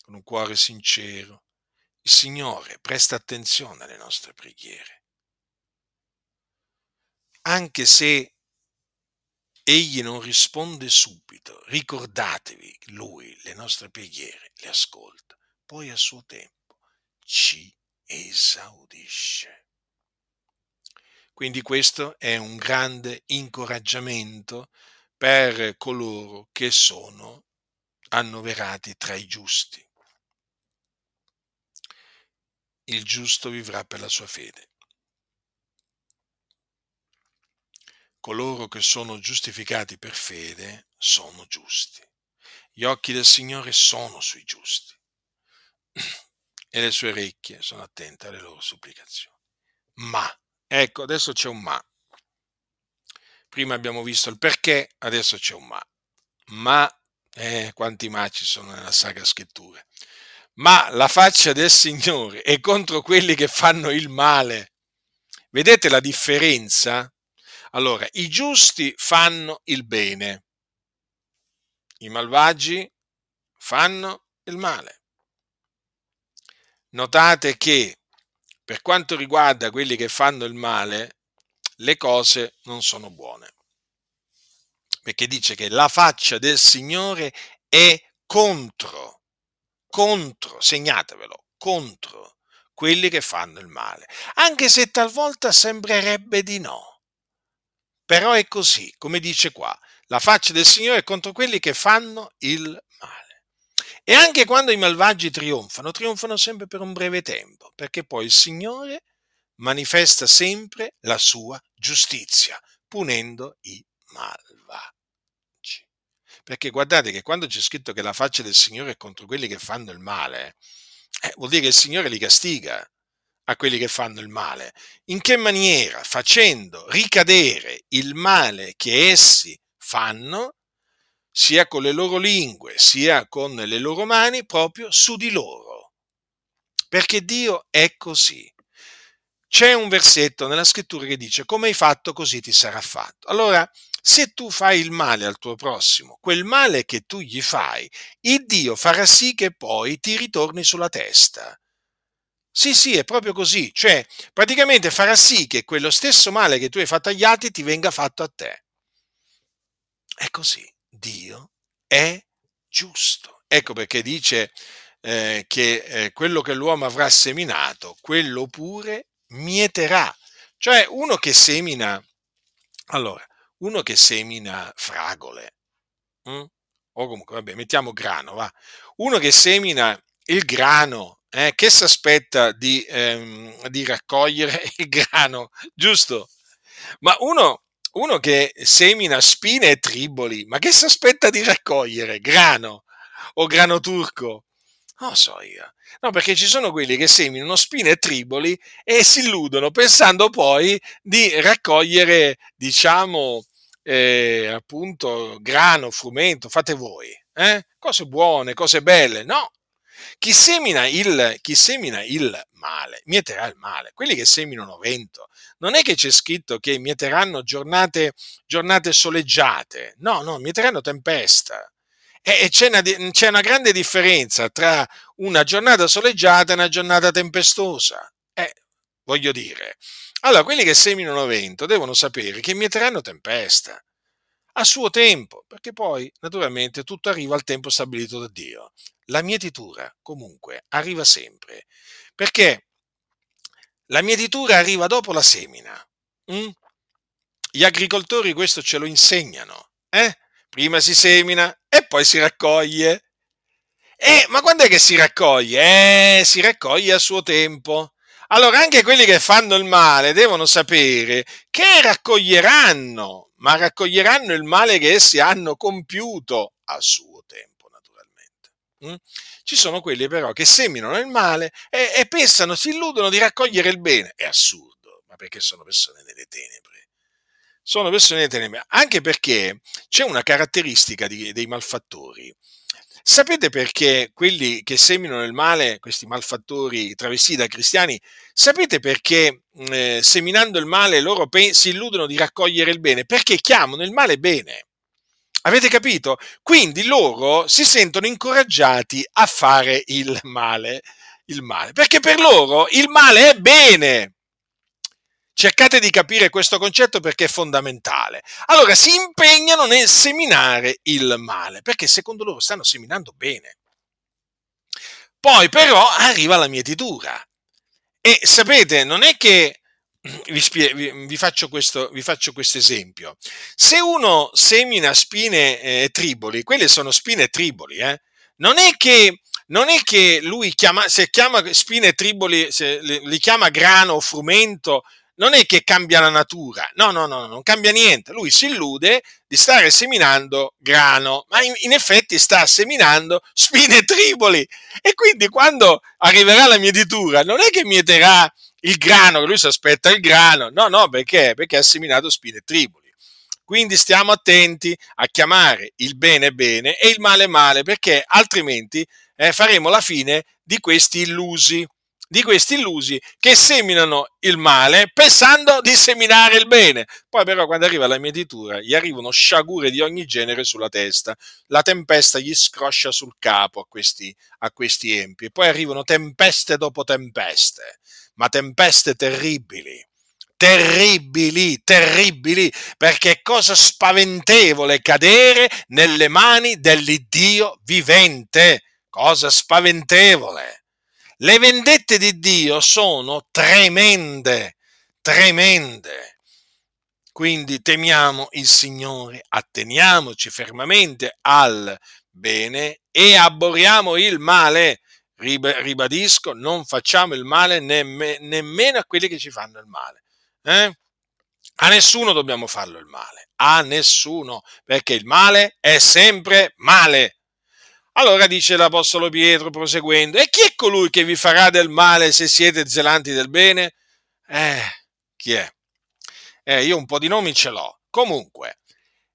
S1: con un cuore sincero, il Signore presta attenzione alle nostre preghiere. Anche se egli non risponde subito, ricordatevi, lui le nostre preghiere le ascolta, poi a suo tempo ci esaudisce. Quindi questo è un grande incoraggiamento per coloro che sono annoverati tra i giusti. Il giusto vivrà per la sua fede. Coloro che sono giustificati per fede sono giusti. Gli occhi del Signore sono sui giusti e le sue orecchie sono attente alle loro supplicazioni. Ma, ecco, adesso c'è un ma. Prima abbiamo visto il perché, adesso c'è un ma. Ma, eh, quanti ma ci sono nella Sacra Scrittura. Ma la faccia del Signore è contro quelli che fanno il male. Vedete la differenza? Allora, i giusti fanno il bene, i malvagi fanno il male. Notate che per quanto riguarda quelli che fanno il male, le cose non sono buone. perché dice che la faccia del Signore è contro, contro, segnatevelo, contro quelli che fanno il male, anche se talvolta sembrerebbe di no. Però è così, come dice qua, la faccia del Signore è contro quelli che fanno il male. E anche quando i malvagi trionfano, trionfano sempre per un breve tempo, perché poi il Signore manifesta sempre la sua giustizia, punendo i malvagi. Perché guardate che quando c'è scritto che la faccia del Signore è contro quelli che fanno il male, eh, vuol dire che il Signore li castiga a quelli che fanno il male. In che maniera? Facendo ricadere il male che essi fanno, sia con le loro lingue, sia con le loro mani, proprio su di loro. Perché Dio è così. C'è un versetto nella scrittura che dice come hai fatto così ti sarà fatto. Allora, se tu fai il male al tuo prossimo, quel male che tu gli fai, il Dio farà sì che poi ti ritorni sulla testa. Sì, sì, è proprio così, cioè praticamente farà sì che quello stesso male che tu hai fatto agli altri ti venga fatto a te. È così, Dio è giusto. Ecco perché dice eh, che eh, quello che l'uomo avrà seminato, quello pure mieterà. Cioè uno che semina, allora, uno che semina fragole, hm? o comunque, vabbè, mettiamo grano, va. Uno che semina il grano, eh, che si aspetta di, ehm, di, raccogliere il grano, giusto? Ma uno, uno che semina spine e triboli, ma che si aspetta di raccogliere? Grano o grano turco? Non lo so io. No, perché ci sono quelli che seminano spine e triboli e si illudono pensando poi di raccogliere, diciamo, eh, appunto, grano, frumento, fate voi. Eh? Cose buone, cose belle. No, chi semina, il, chi semina il male, mieterà il male. Quelli che seminano vento, non è che c'è scritto che mieteranno giornate, giornate soleggiate, no, no, mieteranno tempesta. E c'è una, c'è una, grande differenza tra una giornata soleggiata e una giornata tempestosa. Eh, voglio dire. Allora, quelli che seminano vento devono sapere che mieteranno tempesta a suo tempo, perché poi naturalmente tutto arriva al tempo stabilito da Dio. La mietitura comunque arriva sempre, perché la mietitura arriva dopo la semina. Mm? Gli agricoltori questo ce lo insegnano. Eh? Prima si semina e poi si raccoglie. Eh, ma quando è che si raccoglie? Eh, si raccoglie a suo tempo. Allora anche quelli che fanno il male devono sapere che raccoglieranno, ma raccoglieranno il male che essi hanno compiuto a suo Mm? Ci sono quelli però che seminano il male e, e pensano, si illudono di raccogliere il bene. È assurdo, ma perché sono persone nelle tenebre. Sono persone nelle tenebre, anche perché c'è una caratteristica di, dei malfattori Sapete perché quelli che seminano il male, questi malfattori travestiti da cristiani, sapete perché eh, seminando il male loro pe- si illudono di raccogliere il bene? Perché chiamano il male bene. Avete capito? Quindi loro si sentono incoraggiati a fare il male, il male, perché per loro il male è bene. Cercate di capire questo concetto perché è fondamentale. Allora si impegnano nel seminare il male, perché secondo loro stanno seminando bene. Poi però arriva la mietitura. E sapete, non è che vi, spie- vi, vi faccio questo esempio. Se uno semina spine e eh, triboli, quelle sono spine e triboli, eh? non, è che, non è che lui chiama, se chiama spine e triboli, se li chiama grano o frumento, non è che cambia la natura, no, no, no, non cambia niente. Lui si illude di stare seminando grano, ma in, in effetti sta seminando spine triboli. E quindi quando arriverà la mietitura, non è che mieterà il grano, lui si aspetta il grano, no, no, perché? Perché ha seminato spine triboli. Quindi stiamo attenti a chiamare il bene bene e il male male, perché altrimenti eh, faremo la fine di questi illusi di questi illusi che seminano il male pensando di seminare il bene. Poi però quando arriva la mietitura gli arrivano sciagure di ogni genere sulla testa, la tempesta gli scroscia sul capo a questi, a questi empi e poi arrivano tempeste dopo tempeste, ma tempeste terribili terribili, terribili, perché cosa spaventevole cadere nelle mani dell'Iddio vivente, cosa spaventevole. Le vendette di Dio sono tremende, tremende. Quindi temiamo il Signore, atteniamoci fermamente al bene e abboriamo il male. Ribadisco, non facciamo il male nemmeno a quelli che ci fanno il male. Eh? A nessuno dobbiamo farlo il male, a nessuno, perché il male è sempre male. Allora dice l'Apostolo Pietro proseguendo, e chi è colui che vi farà del male se siete zelanti del bene? Eh, chi è? Eh, io un po' di nomi ce l'ho. Comunque,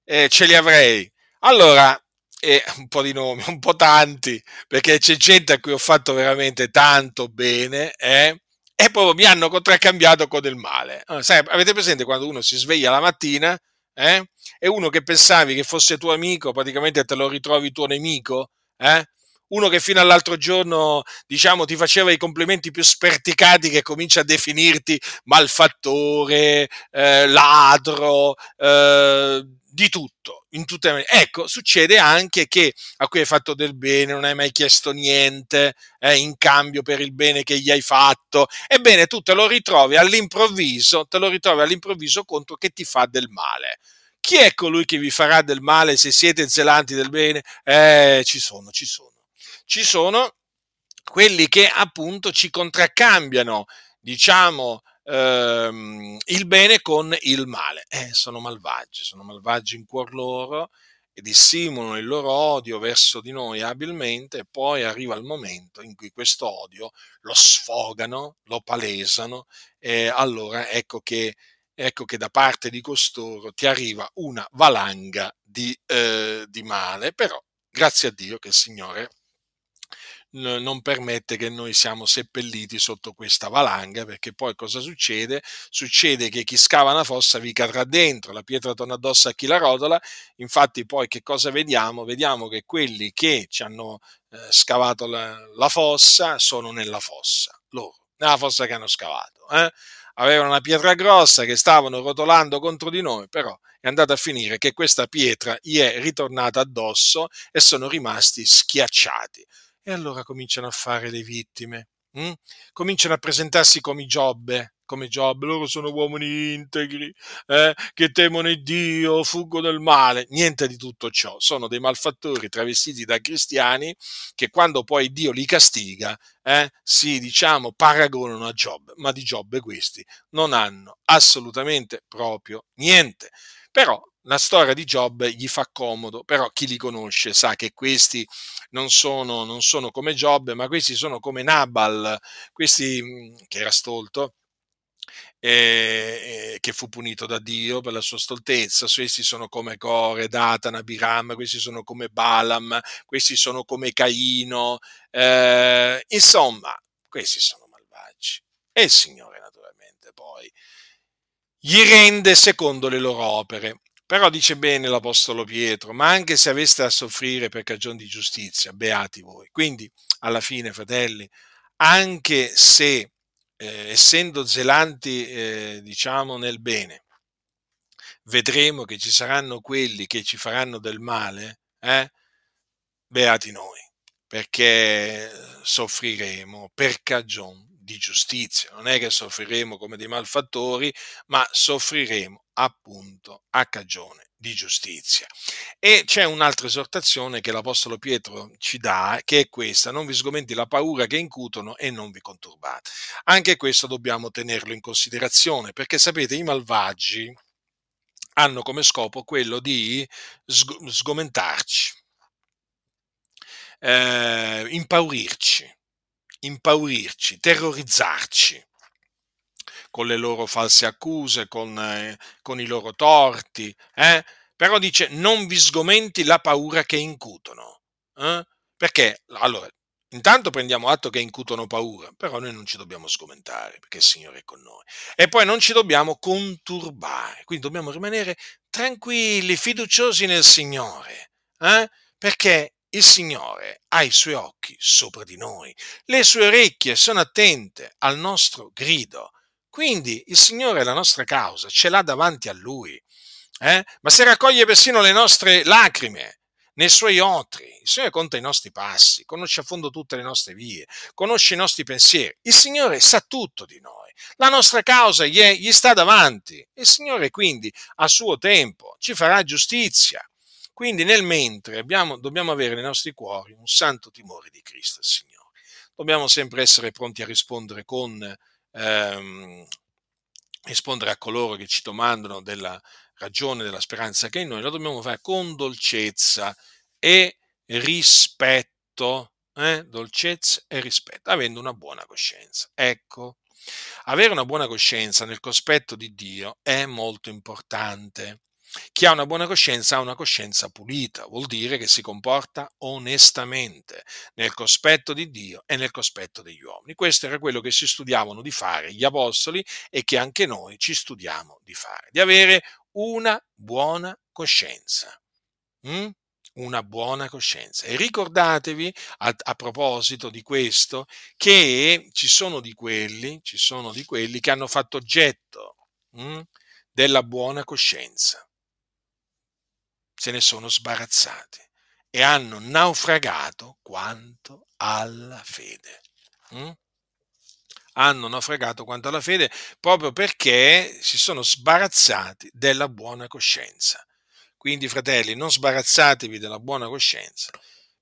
S1: eh, ce li avrei. Allora, eh, un po' di nomi, un po' tanti, perché c'è gente a cui ho fatto veramente tanto bene, eh? e poi mi hanno contraccambiato con del male. Ah, sai, avete presente quando uno si sveglia la mattina eh? e uno che pensavi che fosse tuo amico, praticamente te lo ritrovi tuo nemico? Eh? uno che fino all'altro giorno, diciamo, ti faceva i complimenti più sperticati che comincia a definirti malfattore, eh, ladro, eh, di tutto, in tutte le Ecco, succede anche che a cui hai fatto del bene, non hai mai chiesto niente eh, in cambio per il bene che gli hai fatto, ebbene tu te lo ritrovi all'improvviso, te lo ritrovi all'improvviso contro che ti fa del male. Chi è colui che vi farà del male se siete zelanti del bene? Eh, ci sono, ci sono ci sono quelli che appunto ci contraccambiano, diciamo, ehm, il bene con il male. Eh, sono malvagi, sono malvagi in cuor loro e dissimulano il loro odio verso di noi abilmente e poi arriva il momento in cui questo odio lo sfogano, lo palesano e allora ecco che, ecco che da parte di costoro ti arriva una valanga di, eh, di male, però grazie a Dio che il Signore non permette che noi siamo seppelliti sotto questa valanga, perché poi cosa succede? Succede che chi scava una fossa vi cadrà dentro, la pietra torna addosso a chi la rotola, infatti poi che cosa vediamo? Vediamo che quelli che ci hanno eh, scavato la, la, fossa sono nella fossa, loro, nella fossa che hanno scavato. Eh? Avevano una pietra grossa che stavano rotolando contro di noi, però è andata a finire che questa pietra gli è ritornata addosso e sono rimasti schiacciati e allora cominciano a fare le vittime. Hm? Cominciano a presentarsi come Giobbe, come Giobbe, loro sono uomini integri, eh, che temono Dio, fuggono del male. Niente di tutto ciò, sono dei malfattori travestiti da cristiani che quando poi Dio li castiga, eh, si diciamo paragonano a Giobbe, ma di Giobbe questi non hanno assolutamente proprio niente. Però la storia di Giobbe gli fa comodo, però chi li conosce sa che questi non sono, non sono come Giobbe, ma questi sono come Nabal, questi mm, che era stolto, eh, che fu punito da Dio per la sua stoltezza. Questi sono come Core, Datan, Abiram, questi sono come Balaam, questi sono come Caino. Eh, insomma, questi sono malvagi. E il Signore, naturalmente, poi gli rende secondo le loro opere. Però dice bene l'Apostolo Pietro, ma anche se aveste a soffrire per cagione di giustizia, beati voi. Quindi, alla fine, fratelli, anche se, eh, essendo zelanti, eh, diciamo, nel bene, vedremo che ci saranno quelli che ci faranno del male, eh? beati noi, perché soffriremo per cagione di giustizia. Non è che soffriremo come dei malfattori, ma soffriremo appunto a cagione di giustizia. E c'è un'altra esortazione che l'Apostolo Pietro ci dà, che è questa, non vi sgomenti la paura che incutono e non vi conturbate. Anche questo dobbiamo tenerlo in considerazione, perché sapete, i malvagi hanno come scopo quello di sgomentarci, eh, impaurirci, impaurirci, terrorizzarci con le loro false accuse, con, eh, con i loro torti, eh? però dice non vi sgomenti la paura che incutono. Eh? Perché, allora, intanto prendiamo atto che incutono paura, però noi non ci dobbiamo sgomentare perché il Signore è con noi. E poi non ci dobbiamo conturbare, quindi dobbiamo rimanere tranquilli, fiduciosi nel Signore, eh? perché il Signore ha i suoi occhi sopra di noi, le sue orecchie sono attente al nostro grido. Quindi il Signore la nostra causa ce l'ha davanti a Lui, eh? ma se raccoglie persino le nostre lacrime nei suoi otri, il Signore conta i nostri passi, conosce a fondo tutte le nostre vie, conosce i nostri pensieri, il Signore sa tutto di noi, la nostra causa gli, è, gli sta davanti, il Signore quindi a suo tempo ci farà giustizia. Quindi nel mentre abbiamo, dobbiamo avere nei nostri cuori un santo timore di Cristo, Signore. Dobbiamo sempre essere pronti a rispondere con ehm, rispondere a coloro che ci domandano della ragione, della speranza che è in noi, lo dobbiamo fare con dolcezza e rispetto, eh? dolcezza e rispetto, avendo una buona coscienza. Ecco, avere una buona coscienza nel cospetto di Dio è molto importante. Chi ha una buona coscienza ha una coscienza pulita, vuol dire che si comporta onestamente nel cospetto di Dio e nel cospetto degli uomini. Questo era quello che si studiavano di fare gli apostoli e che anche noi ci studiamo di fare, di avere una buona coscienza. Mm? Una buona coscienza. E ricordatevi a, a, proposito di questo che ci sono di quelli, ci sono di quelli che hanno fatto oggetto mm, della buona coscienza se ne sono sbarazzati e hanno naufragato quanto alla fede. Mm? Hanno naufragato quanto alla fede proprio perché si sono sbarazzati della buona coscienza. Quindi, fratelli, non sbarazzatevi della buona coscienza,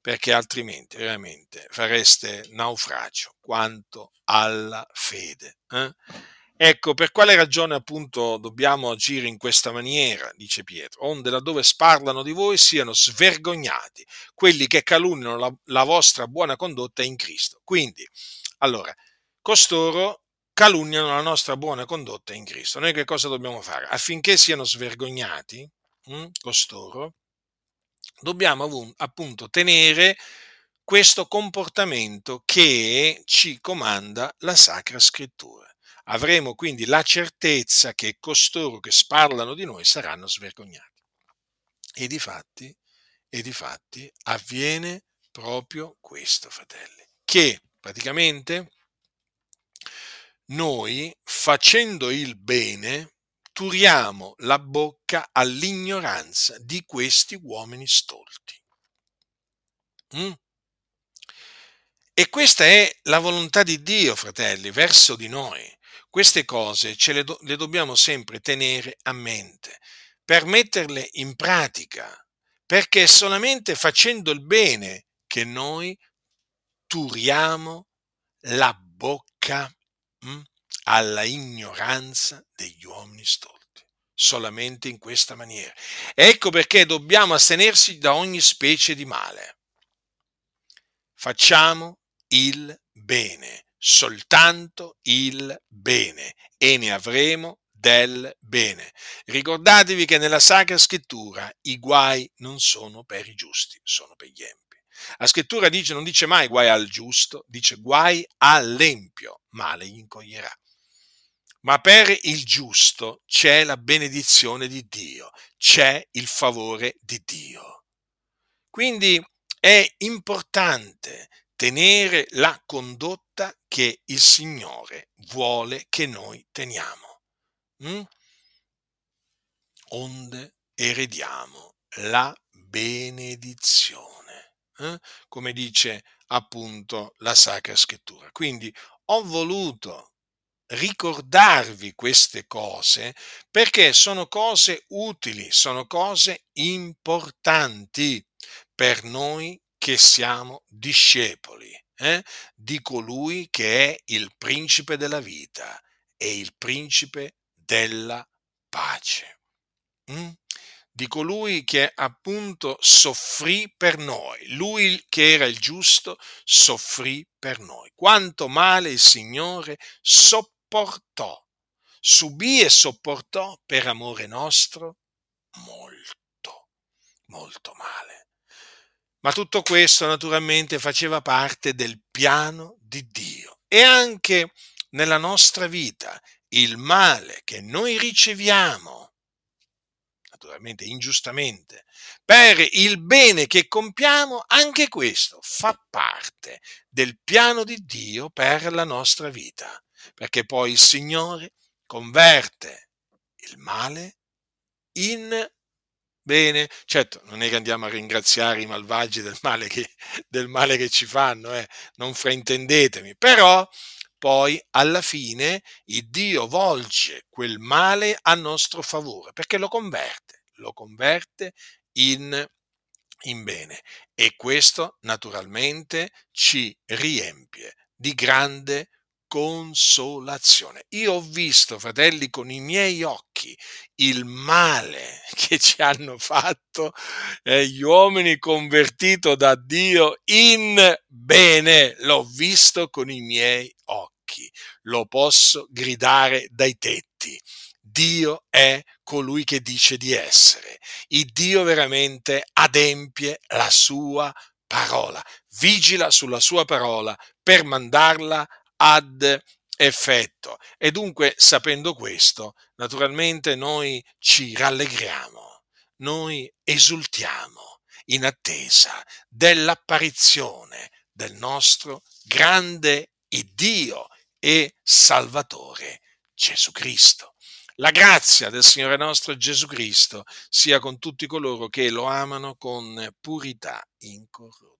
S1: perché altrimenti veramente fareste naufragio quanto alla fede. Eh? Ecco, per quale ragione appunto dobbiamo agire in questa maniera, dice Pietro, onde laddove sparlano di voi siano svergognati quelli che calunniano la, la vostra buona condotta in Cristo. Quindi, allora, costoro calunniano la nostra buona condotta in Cristo. Noi che cosa dobbiamo fare? Affinché siano svergognati mh, hm, costoro, dobbiamo appunto tenere questo comportamento che ci comanda la Sacra Scrittura. Avremo quindi la certezza che costoro che sparlano di noi saranno svergognati. E di fatti, e di fatti avviene proprio questo, fratelli, che praticamente noi facendo il bene turiamo la bocca all'ignoranza di questi uomini stolti. Mm? E questa è la volontà di Dio, fratelli, verso di noi. Queste cose ce le, do, le dobbiamo sempre tenere a mente per metterle in pratica, perché è solamente facendo il bene che noi turiamo la bocca mh, hm, alla ignoranza degli uomini stolti. Solamente in questa maniera. Ecco perché dobbiamo astenersi da ogni specie di male. Facciamo il bene soltanto il bene e ne avremo del bene. Ricordatevi che nella Sacra Scrittura i guai non sono per i giusti, sono per gli empi. La scrittura dice, non dice mai guai al giusto, dice guai all'empio, male gli incoglierà. Ma per il giusto c'è la benedizione di Dio, c'è il favore di Dio. Quindi è importante tenere la condotta che il Signore vuole che noi teniamo. Mm? Onde erediamo la benedizione, eh? come dice appunto la Sacra Scrittura. Quindi ho voluto ricordarvi queste cose perché sono cose utili, sono cose importanti per noi che siamo discepoli eh, di colui che è il principe della vita e il principe della pace. Mm? Di colui che appunto soffrì per noi, lui che era il giusto soffrì per noi. Quanto male il Signore sopportò, subì e sopportò per amore nostro molto, molto male. Ma tutto questo naturalmente faceva parte del piano di Dio. E anche nella nostra vita il male che noi riceviamo, naturalmente ingiustamente, per il bene che compiamo, anche questo fa parte del piano di Dio per la nostra vita, perché poi il Signore converte il male in bene. Certo, non è che andiamo a ringraziare i malvagi del male che, del male che ci fanno, eh? non fraintendetemi, però poi alla fine il Dio volge quel male a nostro favore perché lo converte, lo converte in, in bene e questo naturalmente ci riempie di grande consolazione. Io ho visto, fratelli, con i miei occhi il male che ci hanno fatto eh, gli uomini convertiti da Dio in bene. L'ho visto con i miei occhi. Lo posso gridare dai tetti. Dio è colui che dice di essere. Il Dio veramente adempie la sua parola, vigila sulla sua parola per mandarla ad effetto. E dunque, sapendo questo, naturalmente noi ci rallegriamo, noi esultiamo in attesa dell'apparizione del nostro grande Dio e Salvatore Gesù Cristo. La grazia del Signore nostro Gesù Cristo sia con tutti coloro che lo amano con purità incorrotta.